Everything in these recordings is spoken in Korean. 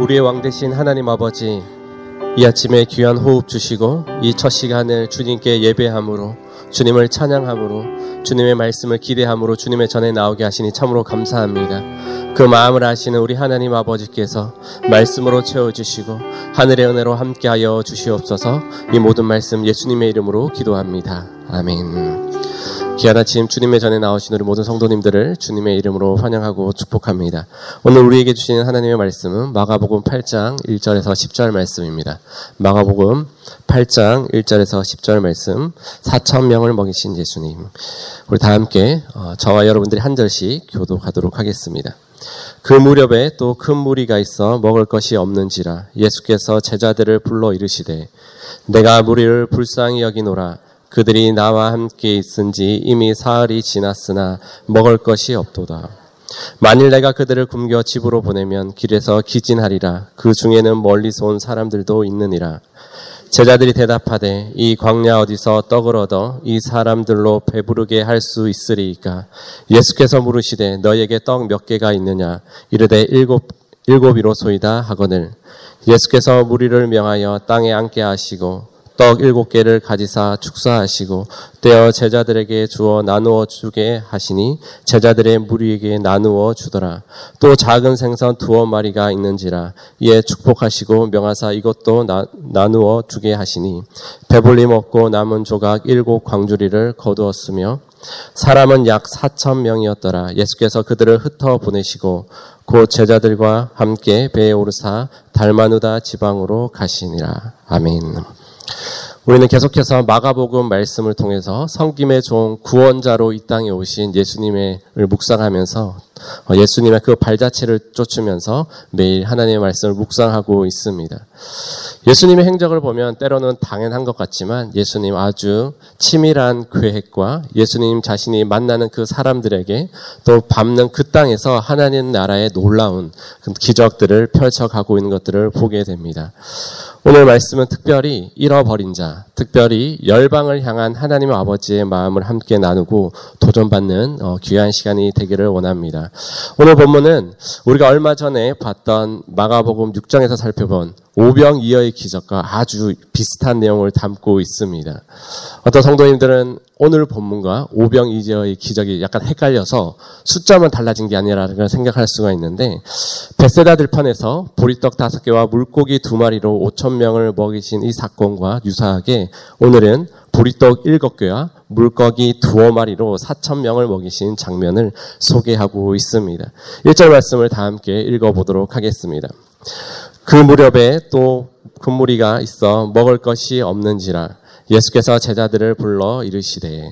우리의 왕 대신 하나님 아버지 이 아침에 귀한 호흡 주시고 이 첫 시간을 주님께 예배함으로 주님을 찬양함으로 주님의 말씀을 기대함으로 주님의 전에 나오게 하시니 참으로 감사합니다. 그 마음을 아시는 우리 하나님 아버지께서 말씀으로 채워주시고 하늘의 은혜로 함께하여 주시옵소서 이 모든 말씀 예수님의 이름으로 기도합니다. 아멘. 귀한 아침 주님의 전에 나오신 우리 모든 성도님들을 주님의 이름으로 환영하고 축복합니다. 오늘 우리에게 주시는 하나님의 말씀은 마가복음 8장 1절에서 10절 말씀입니다. 마가복음 8장 1절에서 10절 말씀 4천 명을 먹이신 예수님. 우리 다 함께 어, 저와 여러분들이 한 절씩 교도하도록 하겠습니다. 그 무렵에 또 큰 무리가 있어 먹을 것이 없는지라 예수께서 제자들을 불러 이르시되 내가 무리를 불쌍히 여기노라 그들이 나와 함께 있은지 이미 사흘이 지났으나 먹을 것이 없도다. 만일 내가 그들을 굶겨 집으로 보내면 길에서 기진하리라. 그 중에는 멀리서 온 사람들도 있느니라. 제자들이 대답하되 이 광야 어디서 떡을 얻어 이 사람들로 배부르게 할 수 있으리이까 예수께서 물으시되 너에게 떡 몇 개가 있느냐 이르되 일곱 일곱이로소이다 하거늘 예수께서 무리를 명하여 땅에 앉게 하시고 떡 일곱 개를 가지사 축사하시고 떼어 제자들에게 주어 나누어 주게 하시니 제자들의 무리에게 나누어 주더라. 또 작은 생선 두어 마리가 있는지라 이에 축복하시고 명하사 이것도 나, 나누어 주게 하시니 배불리 먹고 남은 조각 일곱 광주리를 거두었으며 사람은 약 사천 명이었더라. 예수께서 그들을 흩어 보내시고 곧 제자들과 함께 배에 오르사 달마누다 지방으로 가시니라. 아멘. 우리는 계속해서 마가복음 말씀을 통해서 성김의 종 구원자로 이 땅에 오신 예수님을 묵상하면서 어, 예수님의 그 발자취를 쫓으면서 매일 하나님의 말씀을 묵상하고 있습니다. 예수님의 행적을 보면 때로는 당연한 것 같지만 예수님 아주 치밀한 계획과 예수님 자신이 만나는 그 사람들에게 또 밟는 그 땅에서 하나님 나라의 놀라운 그 기적들을 펼쳐가고 있는 것들을 보게 됩니다. 오늘 말씀은 특별히 잃어버린 자, 특별히 열방을 향한 하나님 아버지의 마음을 함께 나누고 도전받는 어, 귀한 시간이 되기를 원합니다. 오늘 본문은 우리가 얼마 전에 봤던 마가복음 6장에서 살펴본 오병이어의 기적과 아주 비슷한 내용을 담고 있습니다. 어떤 성도님들은 오늘 본문과 오병이어의 기적이 약간 헷갈려서 숫자만 달라진 게 아니라는 생각할 수가 있는데 베세다 들판에서 보리떡 다섯 개와 물고기 두 마리로 5천 명을 먹이신 이 사건과 유사하게 오늘은 보리떡 일곱 개와 물고기 두어 마리로 4천 명을 먹이신 장면을 소개하고 있습니다. 1절 말씀을 다 함께 읽어보도록 하겠습니다. 그 무렵에 또 금무리가 있어 먹을 것이 없는지라 예수께서 제자들을 불러 이르시되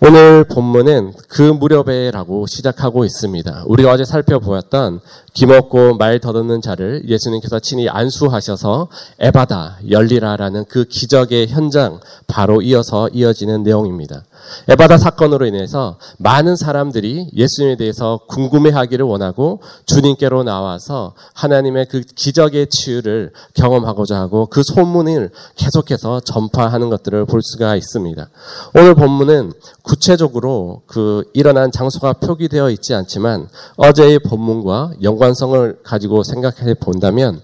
오늘 본문은 그 무렵에라고 시작하고 있습니다. 우리가 어제 살펴보았던 기먹고 말 더듬는 자를 예수님께서 친히 안수하셔서 에바다 열리라라는 그 기적의 현장 바로 이어서 이어지는 내용입니다. 에바다 사건으로 인해서 많은 사람들이 예수님에 대해서 궁금해하기를 원하고 주님께로 나와서 하나님의 그 기적의 치유를 경험하고자 하고 그 소문을 계속해서 전파하는 것들을 볼 수가 있습니다. 오늘 본문은 구체적으로 그 일어난 장소가 표기되어 있지 않지만 어제의 본문과 연관성을 가지고 생각해 본다면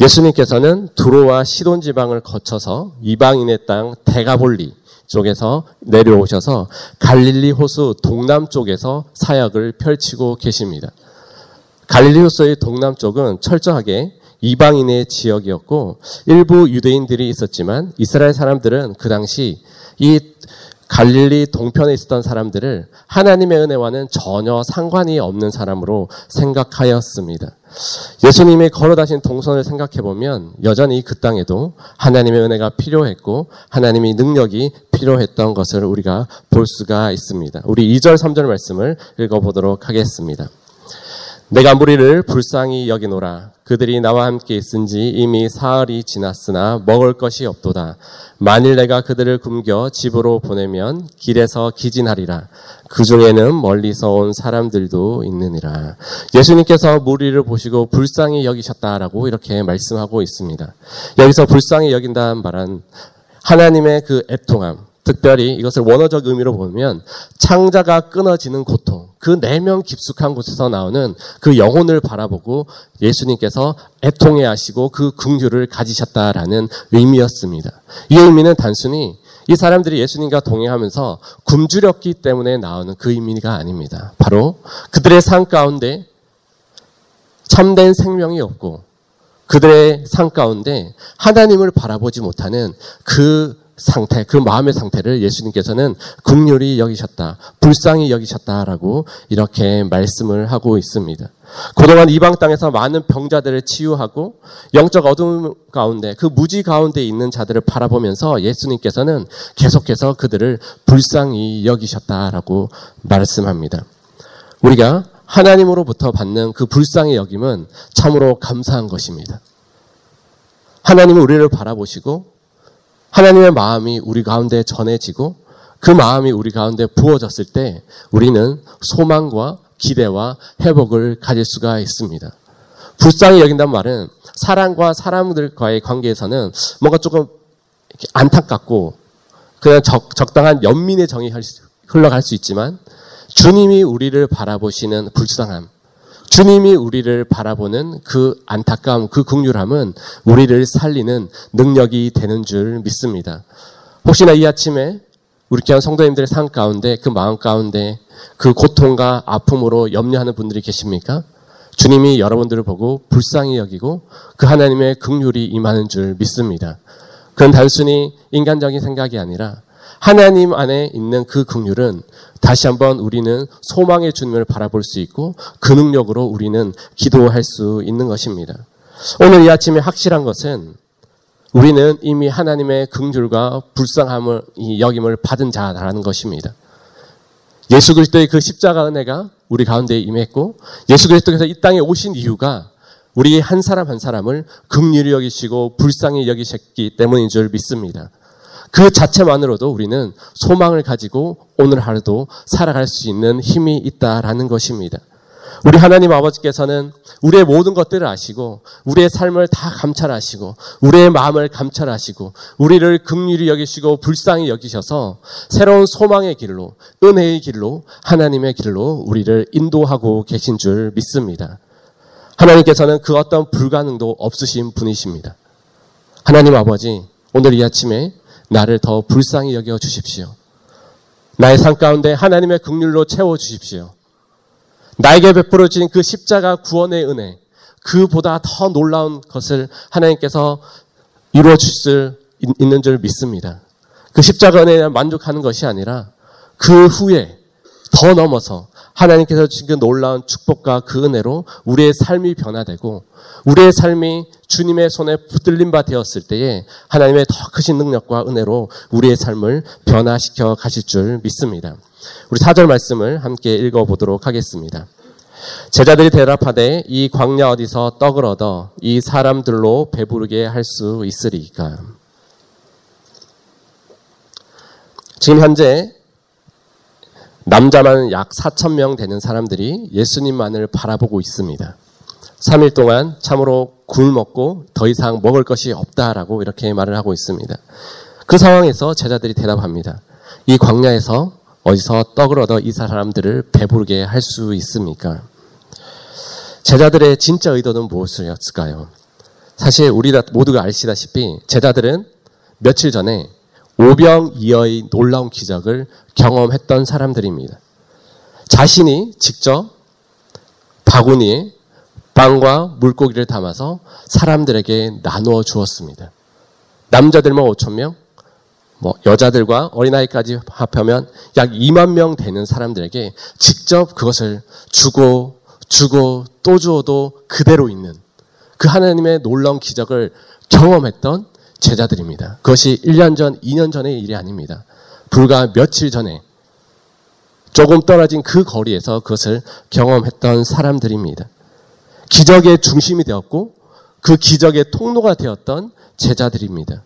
예수님께서는 두로와 시돈 지방을 거쳐서 이방인의 땅 대가볼리 쪽에서 내려오셔서 갈릴리 호수 동남쪽에서 사역을 펼치고 계십니다. 갈릴리 호수의 동남쪽은 철저하게 이방인의 지역이었고 일부 유대인들이 있었지만 이스라엘 사람들은 그 당시 이 갈릴리 동편에 있었던 사람들을 하나님의 은혜와는 전혀 상관이 없는 사람으로 생각하였습니다. 예수님이 걸어다신 동선을 생각해 보면 여전히 그 땅에도 하나님의 은혜가 필요했고 하나님의 능력이 필요했던 것을 우리가 볼 수가 있습니다. 우리 2절, 3절 말씀을 읽어보도록 하겠습니다. 내가 무리를 불쌍히 여기노라. 그들이 나와 함께 있은 지 이미 사흘이 지났으나 먹을 것이 없도다. 만일 내가 그들을 굶겨 집으로 보내면 길에서 기진하리라. 그 중에는 멀리서 온 사람들도 있느니라. 예수님께서 무리를 보시고 불쌍히 여기셨다라고 이렇게 말씀하고 있습니다. 여기서 불쌍히 여긴다는 말은 하나님의 그 애통함, 특별히 이것을 원어적 의미로 보면 창자가 끊어지는 고통, 그 내면 깊숙한 곳에서 나오는 그 영혼을 바라보고 예수님께서 애통해 하시고 그 긍휼을 가지셨다라는 의미였습니다. 이 의미는 단순히 이 사람들이 예수님과 동행하면서 굶주렸기 때문에 나오는 그 의미가 아닙니다. 바로 그들의 삶 가운데 참된 생명이 없고 그들의 삶 가운데 하나님을 바라보지 못하는 그 상태, 그 마음의 상태를 예수님께서는 국률이 여기셨다, 불쌍히 여기셨다라고 이렇게 말씀을 하고 있습니다. 그동안 이방 땅에서 많은 병자들을 치유하고 영적 어둠 가운데 그 무지 가운데 있는 자들을 바라보면서 예수님께서는 계속해서 그들을 불쌍히 여기셨다라고 말씀합니다. 우리가 하나님으로부터 받는 그 불쌍히 여김은 참으로 감사한 것입니다. 하나님은 우리를 바라보시고 하나님의 마음이 우리 가운데 전해지고 그 마음이 우리 가운데 부어졌을 때 우리는 소망과 기대와 회복을 가질 수가 있습니다. 불쌍히 여긴다는 말은 사람과 사람들과의 관계에서는 뭔가 조금 안타깝고 그냥 적, 적당한 연민의 정이 흘러갈 수 있지만 주님이 우리를 바라보시는 불쌍함, 주님이 우리를 바라보는 그 안타까움, 그 극률함은 우리를 살리는 능력이 되는 줄 믿습니다. 혹시나 이 아침에 우리 귀한 성도님들의 삶 가운데 그 마음 가운데 그 고통과 아픔으로 염려하는 분들이 계십니까? 주님이 여러분들을 보고 불쌍히 여기고 그 하나님의 극률이 임하는 줄 믿습니다. 그건 단순히 인간적인 생각이 아니라 하나님 안에 있는 그 긍휼은 다시 한번 우리는 소망의 주님을 바라볼 수 있고 그 능력으로 우리는 기도할 수 있는 것입니다. 오늘 이 아침에 확실한 것은 우리는 이미 하나님의 긍휼과 불쌍함을 여김을 받은 자라는 것입니다. 예수 그리스도의 그 십자가 은혜가 우리 가운데 임했고 예수 그리스도께서 이 땅에 오신 이유가 우리 한 사람 한 사람을 긍휼히 여기시고 불쌍히 여기셨기 때문인 줄 믿습니다. 그 자체만으로도 우리는 소망을 가지고 오늘 하루도 살아갈 수 있는 힘이 있다라는 것입니다. 우리 하나님 아버지께서는 우리의 모든 것들을 아시고 우리의 삶을 다 감찰하시고 우리의 마음을 감찰하시고 우리를 극률히 여기시고 불쌍히 여기셔서 새로운 소망의 길로 은혜의 길로 하나님의 길로 우리를 인도하고 계신 줄 믿습니다. 하나님께서는 그 어떤 불가능도 없으신 분이십니다. 하나님 아버지 오늘 이 아침에 나를 더 불쌍히 여겨 주십시오. 나의 삶 가운데 하나님의 긍휼로 채워 주십시오. 나에게 베풀어진 그 십자가 구원의 은혜, 그보다 더 놀라운 것을 하나님께서 이루어 주실 수 있는 줄 믿습니다. 그 십자가 은혜에 만족하는 것이 아니라 그 후에 더 넘어서 하나님께서 그 놀라운 축복과 그 은혜로 우리의 삶이 변화되고 우리의 삶이 주님의 손에 붙들림 바 되었을 때에 하나님의 더 크신 능력과 은혜로 우리의 삶을 변화시켜 가실 줄 믿습니다. 우리 사절 말씀을 함께 읽어 보도록 하겠습니다. 제자들이 대답하되 이 광야 어디서 떡을 얻어 이 사람들로 배부르게 할 수 있으리까? 지금 현재 남자만 약 4천 명 되는 사람들이 예수님만을 바라보고 있습니다. 3일 동안 참으로 굶었고 더 이상 먹을 것이 없다라고 이렇게 말을 하고 있습니다. 그 상황에서 제자들이 대답합니다. 이 광야에서 어디서 떡을 얻어 이 사람들을 배부르게 할 수 있습니까? 제자들의 진짜 의도는 무엇이었을까요? 사실 우리 모두가 아시다시피 제자들은 며칠 전에 오병이어의 놀라운 기적을 경험했던 사람들입니다. 자신이 직접 바구니에 빵과 물고기를 담아서 사람들에게 나누어 주었습니다. 남자들만 5천 명, 뭐 여자들과 어린아이까지 합하면 약 2만 명 되는 사람들에게 직접 그것을 주고 주고 또 주어도 그대로 있는 그 하나님의 놀라운 기적을 경험했던 제자들입니다. 그것이 1년 전, 2년 전의 일이 아닙니다. 불과 며칠 전에 조금 떨어진 그 거리에서 그것을 경험했던 사람들입니다. 기적의 중심이 되었고 그 기적의 통로가 되었던 제자들입니다.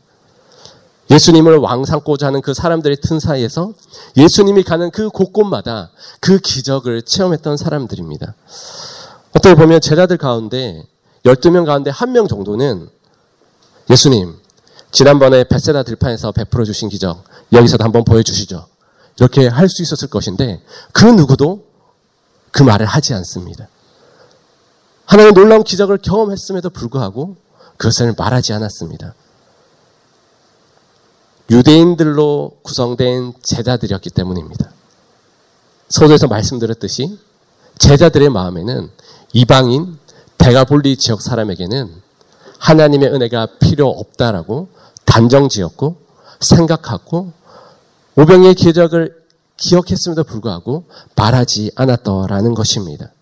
예수님을 왕 삼고자 하는 그 사람들의 틈 사이에서 예수님이 가는 그 곳곳마다 그 기적을 체험했던 사람들입니다. 어떻게 보면 제자들 가운데 12명 가운데 한 명 정도는 예수님, 지난번에 베세다 들판에서 베풀어 주신 기적, 여기서도 한번 보여주시죠. 이렇게 할 수 있었을 것인데, 그 누구도 그 말을 하지 않습니다. 하나님 놀라운 기적을 경험했음에도 불구하고 그것을 말하지 않았습니다. 유대인들로 구성된 제자들이었기 때문입니다. 서두에서 말씀드렸듯이 제자들의 마음에는 이방인 대가볼리 지역 사람에게는 하나님의 은혜가 필요 없다라고 단정 지었고 생각하고 오병의 기적을 기억했음에도 불구하고 말하지 않았더라는 것입니다.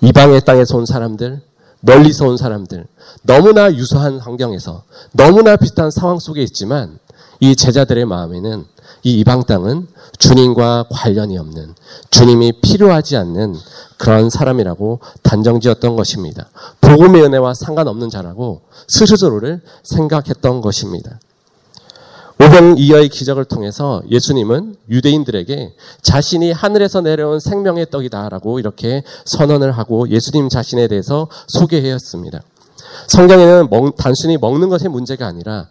이방의 땅에서 온 사람들, 멀리서 온 사람들, 너무나 유사한 환경에서 너무나 비슷한 상황 속에 있지만 이 제자들의 마음에는 이 이방 땅은 주님과 관련이 없는 주님이 필요하지 않는 그런 사람이라고 단정지었던 것입니다. 복음의 은혜와 상관없는 자라고 스스로를 생각했던 것입니다. 오병 이어의 기적을 통해서 예수님은 유대인들에게 자신이 하늘에서 내려온 생명의 떡이다라고 이렇게 선언을 하고 예수님 자신에 대해서 소개하였습니다. 성경에는 먹, 단순히 먹는 것의 문제가 아니라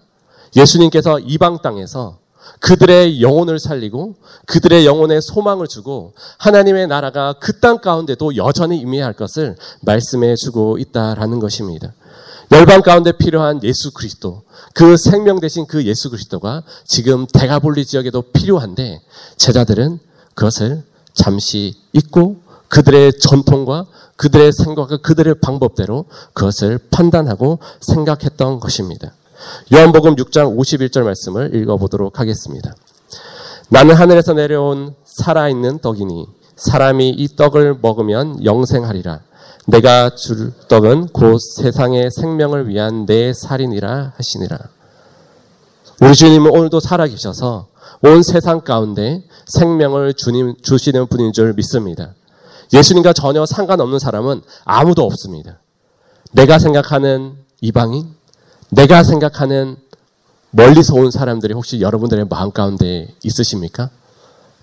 예수님께서 이방 땅에서 그들의 영혼을 살리고 그들의 영혼에 소망을 주고 하나님의 나라가 그 땅 가운데도 여전히 임해할 것을 말씀해 주고 있다라는 것입니다. 열방 가운데 필요한 예수 그리스도, 그 생명 대신 그 예수 그리스도가 지금 대가볼리 지역에도 필요한데 제자들은 그것을 잠시 잊고 그들의 전통과 그들의 생각과 그들의 방법대로 그것을 판단하고 생각했던 것입니다. 요한복음 6장 51절 말씀을 읽어보도록 하겠습니다. 나는 하늘에서 내려온 살아있는 떡이니 사람이 이 떡을 먹으면 영생하리라. 내가 줄 떡은 곧 세상의 생명을 위한 내 살인이라 하시니라. 우리 주님은 오늘도 살아계셔서 온 세상 가운데 생명을 주님 주시는 분인 줄 믿습니다. 예수님과 전혀 상관없는 사람은 아무도 없습니다. 내가 생각하는 이방인, 내가 생각하는 멀리서 온 사람들이 혹시 여러분들의 마음 가운데 있으십니까?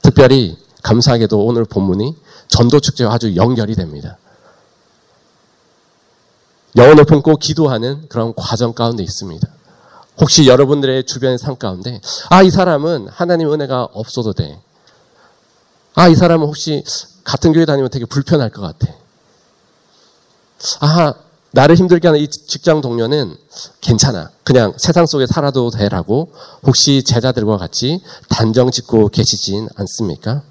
특별히 감사하게도 오늘 본문이 전도 축제와 아주 연결이 됩니다. 영혼을 품고 기도하는 그런 과정 가운데 있습니다. 혹시 여러분들의 주변의 삶 가운데 아 이 사람은 하나님 은혜가 없어도 돼. 아 이 사람은 혹시 같은 교회 다니면 되게 불편할 것 같아. 아 나를 힘들게 하는 이 직장 동료는 괜찮아. 그냥 세상 속에 살아도 되라고 혹시 제자들과 같이 단정 짓고 계시진 않습니까?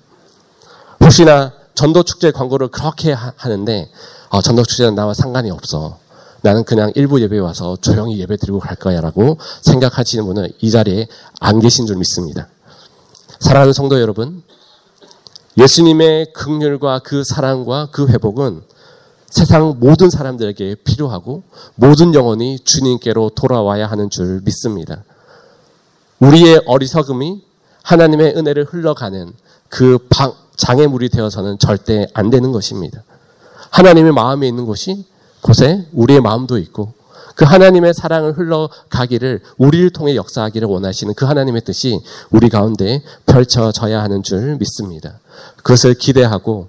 혹시나 전도 축제 광고를 그렇게 하는데 어, 전도 축제는 나와 상관이 없어. 나는 그냥 일부 예배에 와서 조용히 예배 드리고 갈 거야 라고 생각하시는 분은 이 자리에 안 계신 줄 믿습니다. 사랑하는 성도 여러분, 예수님의 극률과 그 사랑과 그 회복은 세상 모든 사람들에게 필요하고 모든 영혼이 주님께로 돌아와야 하는 줄 믿습니다. 우리의 어리석음이 하나님의 은혜를 흘러가는 그 방, 장애물이 되어서는 절대 안 되는 것입니다. 하나님의 마음에 있는 곳이 곳에 우리의 마음도 있고 그 하나님의 사랑을 흘러가기를 우리를 통해 역사하기를 원하시는 그 하나님의 뜻이 우리 가운데 펼쳐져야 하는 줄 믿습니다. 그것을 기대하고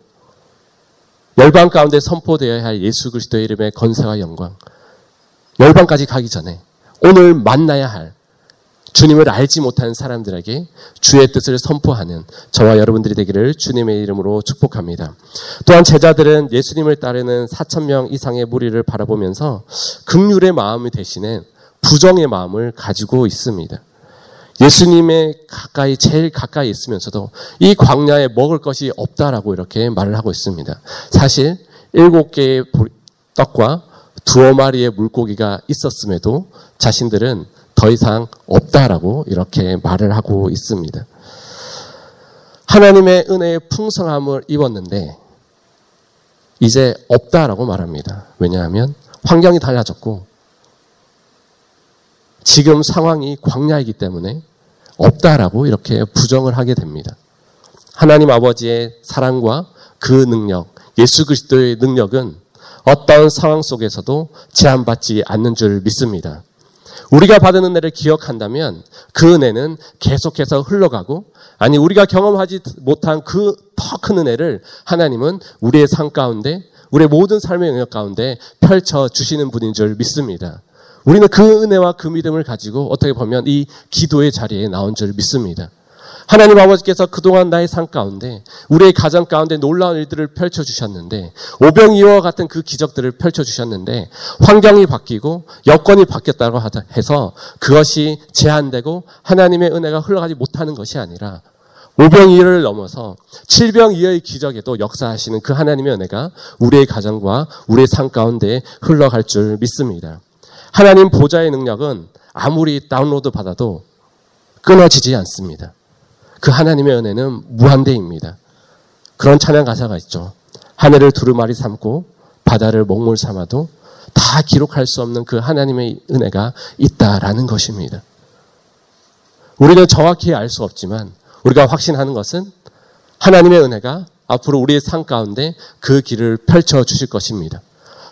열방 가운데 선포되어야 할 예수 그리스도의 이름의 건세와 영광 열방까지 가기 전에 오늘 만나야 할 주님을 알지 못하는 사람들에게 주의 뜻을 선포하는 저와 여러분들이 되기를 주님의 이름으로 축복합니다. 또한 제자들은 예수님을 따르는 4천 명 이상의 무리를 바라보면서 극률의 마음을 대신에 부정의 마음을 가지고 있습니다. 예수님의 가까이 제일 가까이 있으면서도 이 광야에 먹을 것이 없다라고 이렇게 말을 하고 있습니다. 사실 일곱 개의 떡과 두어 마리의 물고기가 있었음에도 자신들은 더 이상 없다라고 이렇게 말을 하고 있습니다. 하나님의 은혜의 풍성함을 입었는데 이제 없다라고 말합니다. 왜냐하면 환경이 달라졌고 지금 상황이 광야이기 때문에 없다라고 이렇게 부정을 하게 됩니다. 하나님 아버지의 사랑과 그 능력, 예수 그리스도의 능력은 어떤 상황 속에서도 제한받지 않는 줄 믿습니다. 우리가 받은 은혜를 기억한다면 그 은혜는 계속해서 흘러가고 아니 우리가 경험하지 못한 그 더 큰 은혜를 하나님은 우리의 삶 가운데 우리의 모든 삶의 영역 가운데 펼쳐 주시는 분인 줄 믿습니다. 우리는 그 은혜와 그 믿음을 가지고 어떻게 보면 이 기도의 자리에 나온 줄 믿습니다. 하나님 아버지께서 그동안 나의 삶 가운데 우리의 가정 가운데 놀라운 일들을 펼쳐 주셨는데 오병이와 같은 그 기적들을 펼쳐 주셨는데 환경이 바뀌고 여건이 바뀌었다고 해서 그것이 제한되고 하나님의 은혜가 흘러가지 못하는 것이 아니라 오병이어를 넘어서 칠병이어의 기적에도 역사하시는 그 하나님의 은혜가 우리의 가정과 우리의 삶 가운데 흘러갈 줄 믿습니다. 하나님 보좌의 능력은 아무리 다운로드 받아도 끊어지지 않습니다. 그 하나님의 은혜는 무한대입니다. 그런 찬양 가사가 있죠. 하늘을 두루마리 삼고 바다를 먹물 삼아도 다 기록할 수 없는 그 하나님의 은혜가 있다라는 것입니다. 우리는 정확히 알 수 없지만 우리가 확신하는 것은 하나님의 은혜가 앞으로 우리의 삶 가운데 그 길을 펼쳐 주실 것입니다.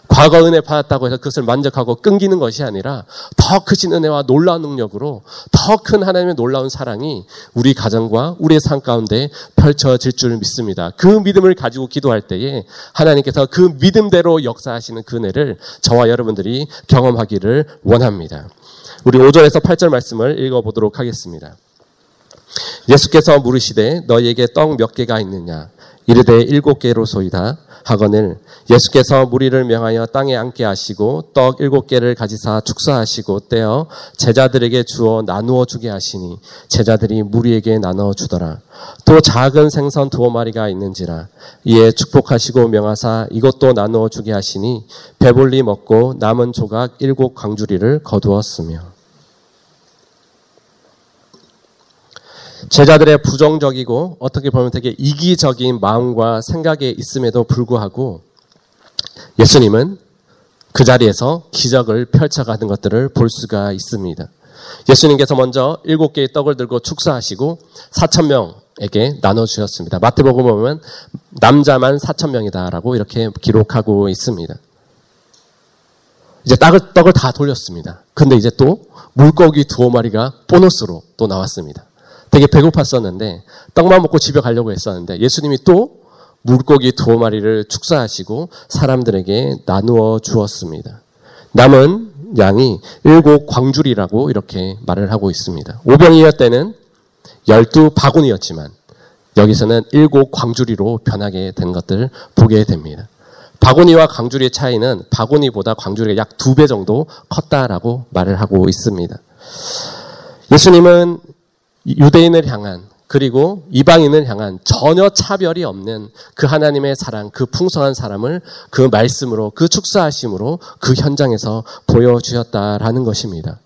과거 은혜 받았다고 해서 그것을 만족하고 끊기는 것이 아니라 더 크신 은혜와 놀라운 능력으로 더 큰 하나님의 놀라운 사랑이 우리 가정과 우리의 삶 가운데 펼쳐질 줄 믿습니다. 그 믿음을 가지고 기도할 때에 하나님께서 그 믿음대로 역사하시는 그 은혜를 저와 여러분들이 경험하기를 원합니다. 우리 5절에서 8절 말씀을 읽어보도록 하겠습니다. 예수께서 물으시되 너희에게 떡 몇 개가 있느냐 이르되 일곱 개로소이다 하거늘 예수께서 무리를 명하여 땅에 앉게 하시고 떡 일곱 개를 가지사 축사하시고 떼어 제자들에게 주어 나누어 주게 하시니 제자들이 무리에게 나눠 주더라. 또 작은 생선 두어 마리가 있는지라 이에 축복하시고 명하사 이것도 나누어 주게 하시니 배불리 먹고 남은 조각 일곱 광주리를 거두었으며 제자들의 부정적이고 어떻게 보면 되게 이기적인 마음과 생각에 있음에도 불구하고 예수님은 그 자리에서 기적을 펼쳐가는 것들을 볼 수가 있습니다. 예수님께서 먼저 일곱 개의 떡을 들고 축사하시고 사천 명에게 나눠주셨습니다. 마태복음 보면 남자만 사천 명이다라고 이렇게 기록하고 있습니다. 이제 떡을, 떡을 다 돌렸습니다. 근데 이제 또 물고기 두어 마리가 보너스로 또 나왔습니다. 되게 배고팠었는데 떡만 먹고 집에 가려고 했었는데 예수님이 또 물고기 두어 마리를 축사하시고 사람들에게 나누어 주었습니다. 남은 양이 일곱 광줄이라고 이렇게 말을 하고 있습니다. 오병이어 때는 열두 바구니였지만 여기서는 일곱 광주리로 변하게 된 것들 보게 됩니다. 바구니와 광주리의 차이는 바구니보다 광주리가 약 두 배 정도 컸다라고 말을 하고 있습니다. 예수님은 유대인을 향한 그리고 이방인을 향한 전혀 차별이 없는 그 하나님의 사랑, 그 풍성한 사람을 그 말씀으로, 그 축사하심으로 그 현장에서 보여주셨다라는 것입니다.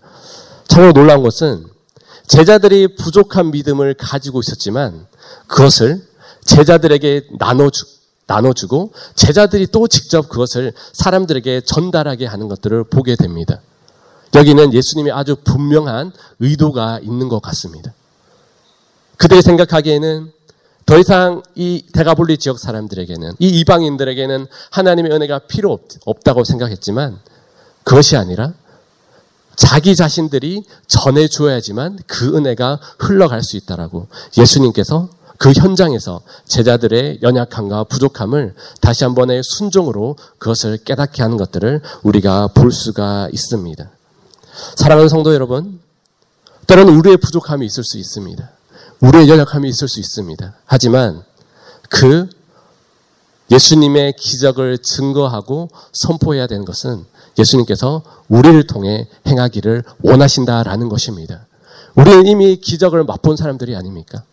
정말 놀라운 것은 제자들이 부족한 믿음을 가지고 있었지만 그것을 제자들에게 나눠주, 나눠주고 제자들이 또 직접 그것을 사람들에게 전달하게 하는 것들을 보게 됩니다. 여기는 예수님이 아주 분명한 의도가 있는 것 같습니다. 그들이 생각하기에는 더 이상 이 대가볼리 지역 사람들에게는 이 이방인들에게는 하나님의 은혜가 필요 없 다고 생각했지만 그것이 아니라 자기 자신들이 전해줘야지만 그 은혜가 흘러갈 수 있다라고 예수님께서 그 현장에서 제자들의 연약함과 부족함을 다시 한 번의 순종으로 그것을 깨닫게 하는 것들을 우리가 볼 수가 있습니다. 사랑하는 성도 여러분, 때로는 우리의 부족함이 있을 수 있습니다. 우리의 연약함이 있을 수 있습니다. 하지만 그 예수님의 기적을 증거하고 선포해야 되는 것은 예수님께서 우리를 통해 행하기를 원하신다라는 것입니다. 우리는 이미 기적을 맛본 사람들이 아닙니까?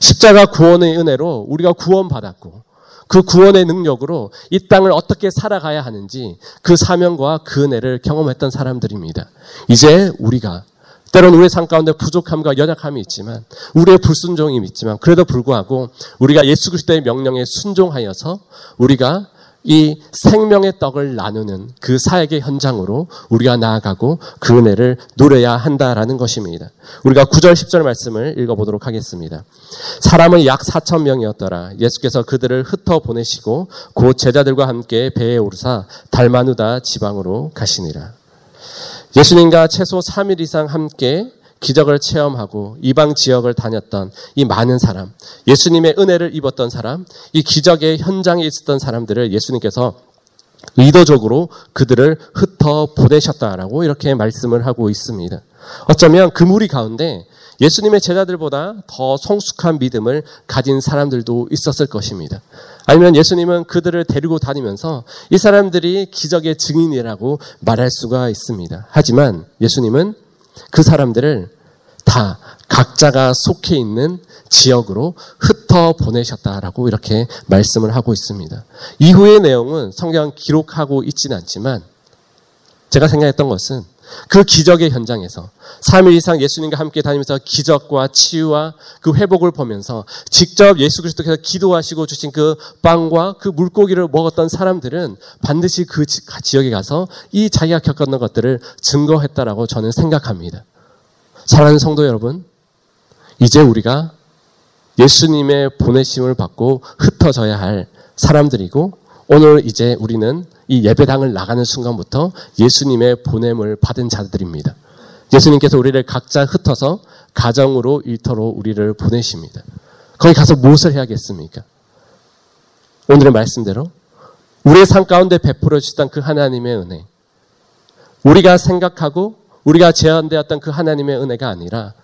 십자가 구원의 은혜로 우리가 구원받았고 그 구원의 능력으로 이 땅을 어떻게 살아가야 하는지 그 사명과 그 은혜를 경험했던 사람들입니다. 이제 우리가 때로는 우리의 삶 가운데 부족함과 연약함이 있지만 우리의 불순종이 있지만 그래도 불구하고 우리가 예수 그리스도의 명령에 순종하여서 우리가 이 생명의 떡을 나누는 그 사역의 현장으로 우리가 나아가고 그 은혜를 누려야 한다라는 것입니다. 우리가 9절 10절 말씀을 읽어보도록 하겠습니다. 사람은 약 4천 명이었더라. 예수께서 그들을 흩어 보내시고 곧 제자들과 함께 배에 오르사 달마누다 지방으로 가시니라. 예수님과 최소 3일 이상 함께 기적을 체험하고 이방 지역을 다녔던 이 많은 사람, 예수님의 은혜를 입었던 사람, 이 기적의 현장에 있었던 사람들을 예수님께서 의도적으로 그들을 흩어 보내셨다라고 이렇게 말씀을 하고 있습니다. 어쩌면 그 무리 가운데 예수님의 제자들보다 더 성숙한 믿음을 가진 사람들도 있었을 것입니다. 아니면 예수님은 그들을 데리고 다니면서 이 사람들이 기적의 증인이라고 말할 수가 있습니다. 하지만 예수님은 그 사람들을 다 각자가 속해 있는 지역으로 흩어 보내셨다라고 이렇게 말씀을 하고 있습니다. 이후의 내용은 성경 기록하고 있지는 않지만 제가 생각했던 것은 그 기적의 현장에서 3일 이상 예수님과 함께 다니면서 기적과 치유와 그 회복을 보면서 직접 예수 그리스도께서 기도하시고 주신 그 빵과 그 물고기를 먹었던 사람들은 반드시 그 지역에 가서 이 자기가 겪었던 것들을 증거했다라고 저는 생각합니다. 사랑하는 성도 여러분, 이제 우리가 예수님의 보내심을 받고 흩어져야 할 사람들이고 오늘 이제 우리는 이 예배당을 나가는 순간부터 예수님의 보냄을 받은 자들입니다. 예수님께서 우리를 각자 흩어서 가정으로 일터로 우리를 보내십니다. 거기 가서 무엇을 해야겠습니까? 오늘의 말씀대로 우리의 삶 가운데 베풀어 주셨던 그 하나님의 은혜, 우리가 생각하고 우리가 제안되었던 그 하나님의 은혜가 아니라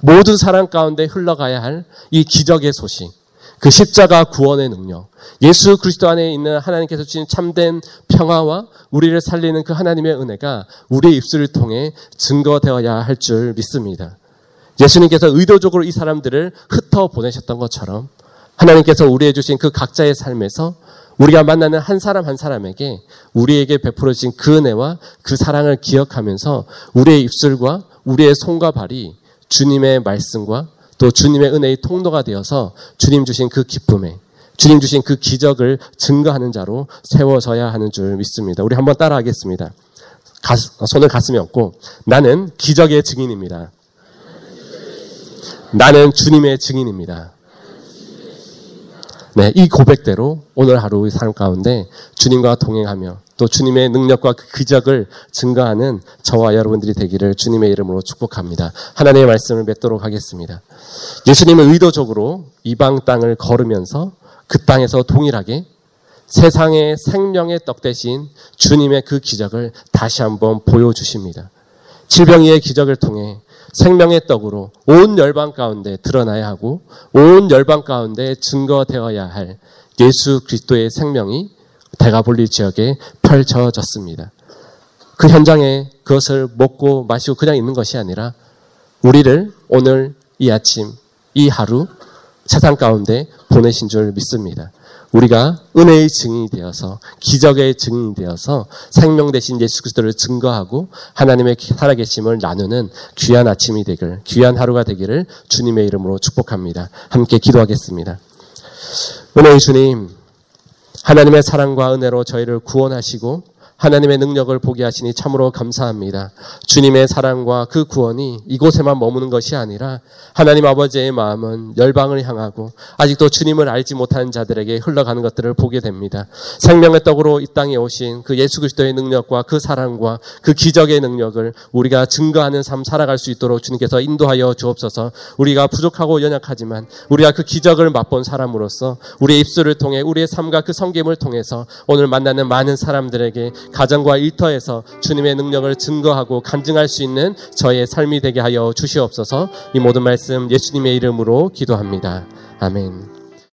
모든 사람 가운데 흘러가야 할 이 기적의 소식, 그 십자가 구원의 능력, 예수 그리스도 안에 있는 하나님께서 주신 참된 평화와 우리를 살리는 그 하나님의 은혜가 우리의 입술을 통해 증거되어야 할 줄 믿습니다. 예수님께서 의도적으로 이 사람들을 흩어 보내셨던 것처럼 하나님께서 우리에 주신 그 각자의 삶에서 우리가 만나는 한 사람 한 사람에게 우리에게 베풀어 주신 그 은혜와 그 사랑을 기억하면서 우리의 입술과 우리의 손과 발이 주님의 말씀과 또 주님의 은혜의 통로가 되어서 주님 주신 그 기쁨에 주님 주신 그 기적을 증거하는 자로 세워져야 하는 줄 믿습니다. 우리 한번 따라하겠습니다. 가스, 손을 가슴에 얹고 나는 기적의 증인입니다. 나는 주님의 증인입니다. 네, 이 고백대로 오늘 하루의 삶 가운데 주님과 동행하며 또 주님의 능력과 그 기적을 증거하는 저와 여러분들이 되기를 주님의 이름으로 축복합니다. 하나님의 말씀을 맺도록 하겠습니다. 예수님은 의도적으로 이방 땅을 걸으면서 그 땅에서 동일하게 세상의 생명의 떡 대신 주님의 그 기적을 다시 한번 보여주십니다. 질병이의 기적을 통해 생명의 떡으로 온 열방 가운데 드러나야 하고 온 열방 가운데 증거되어야 할 예수 그리스도의 생명이 대가볼리 지역에 펼쳐졌습니다. 그 현장에 그것을 먹고 마시고 그냥 있는 것이 아니라 우리를 오늘 이 아침, 이 하루 세상 가운데 보내신 줄 믿습니다. 우리가 은혜의 증인이 되어서 기적의 증인이 되어서 생명 대신 예수 그리스도를 증거하고 하나님의 살아계심을 나누는 귀한 아침이 되길 귀한 하루가 되기를 주님의 이름으로 축복합니다. 함께 기도하겠습니다. 은혜의 주님 하나님의 사랑과 은혜로 저희를 구원하시고 하나님의 능력을 보게 하시니 참으로 감사합니다. 주님의 사랑과 그 구원이 이곳에만 머무는 것이 아니라 하나님 아버지의 마음은 열방을 향하고 아직도 주님을 알지 못하는 자들에게 흘러가는 것들을 보게 됩니다. 생명의 떡으로 이 땅에 오신 그 예수 그리스도의 능력과 그 사랑과 그 기적의 능력을 우리가 증거하는 삶 살아갈 수 있도록 주님께서 인도하여 주옵소서. 우리가 부족하고 연약하지만 우리가 그 기적을 맛본 사람으로서 우리의 입술을 통해 우리의 삶과 그 성김을 통해서 오늘 만나는 많은 사람들에게 가정과 일터에서 주님의 능력을 증거하고 간증할 수 있는 저의 삶이 되게 하여 주시옵소서 이 모든 말씀 예수님의 이름으로 기도합니다. 아멘.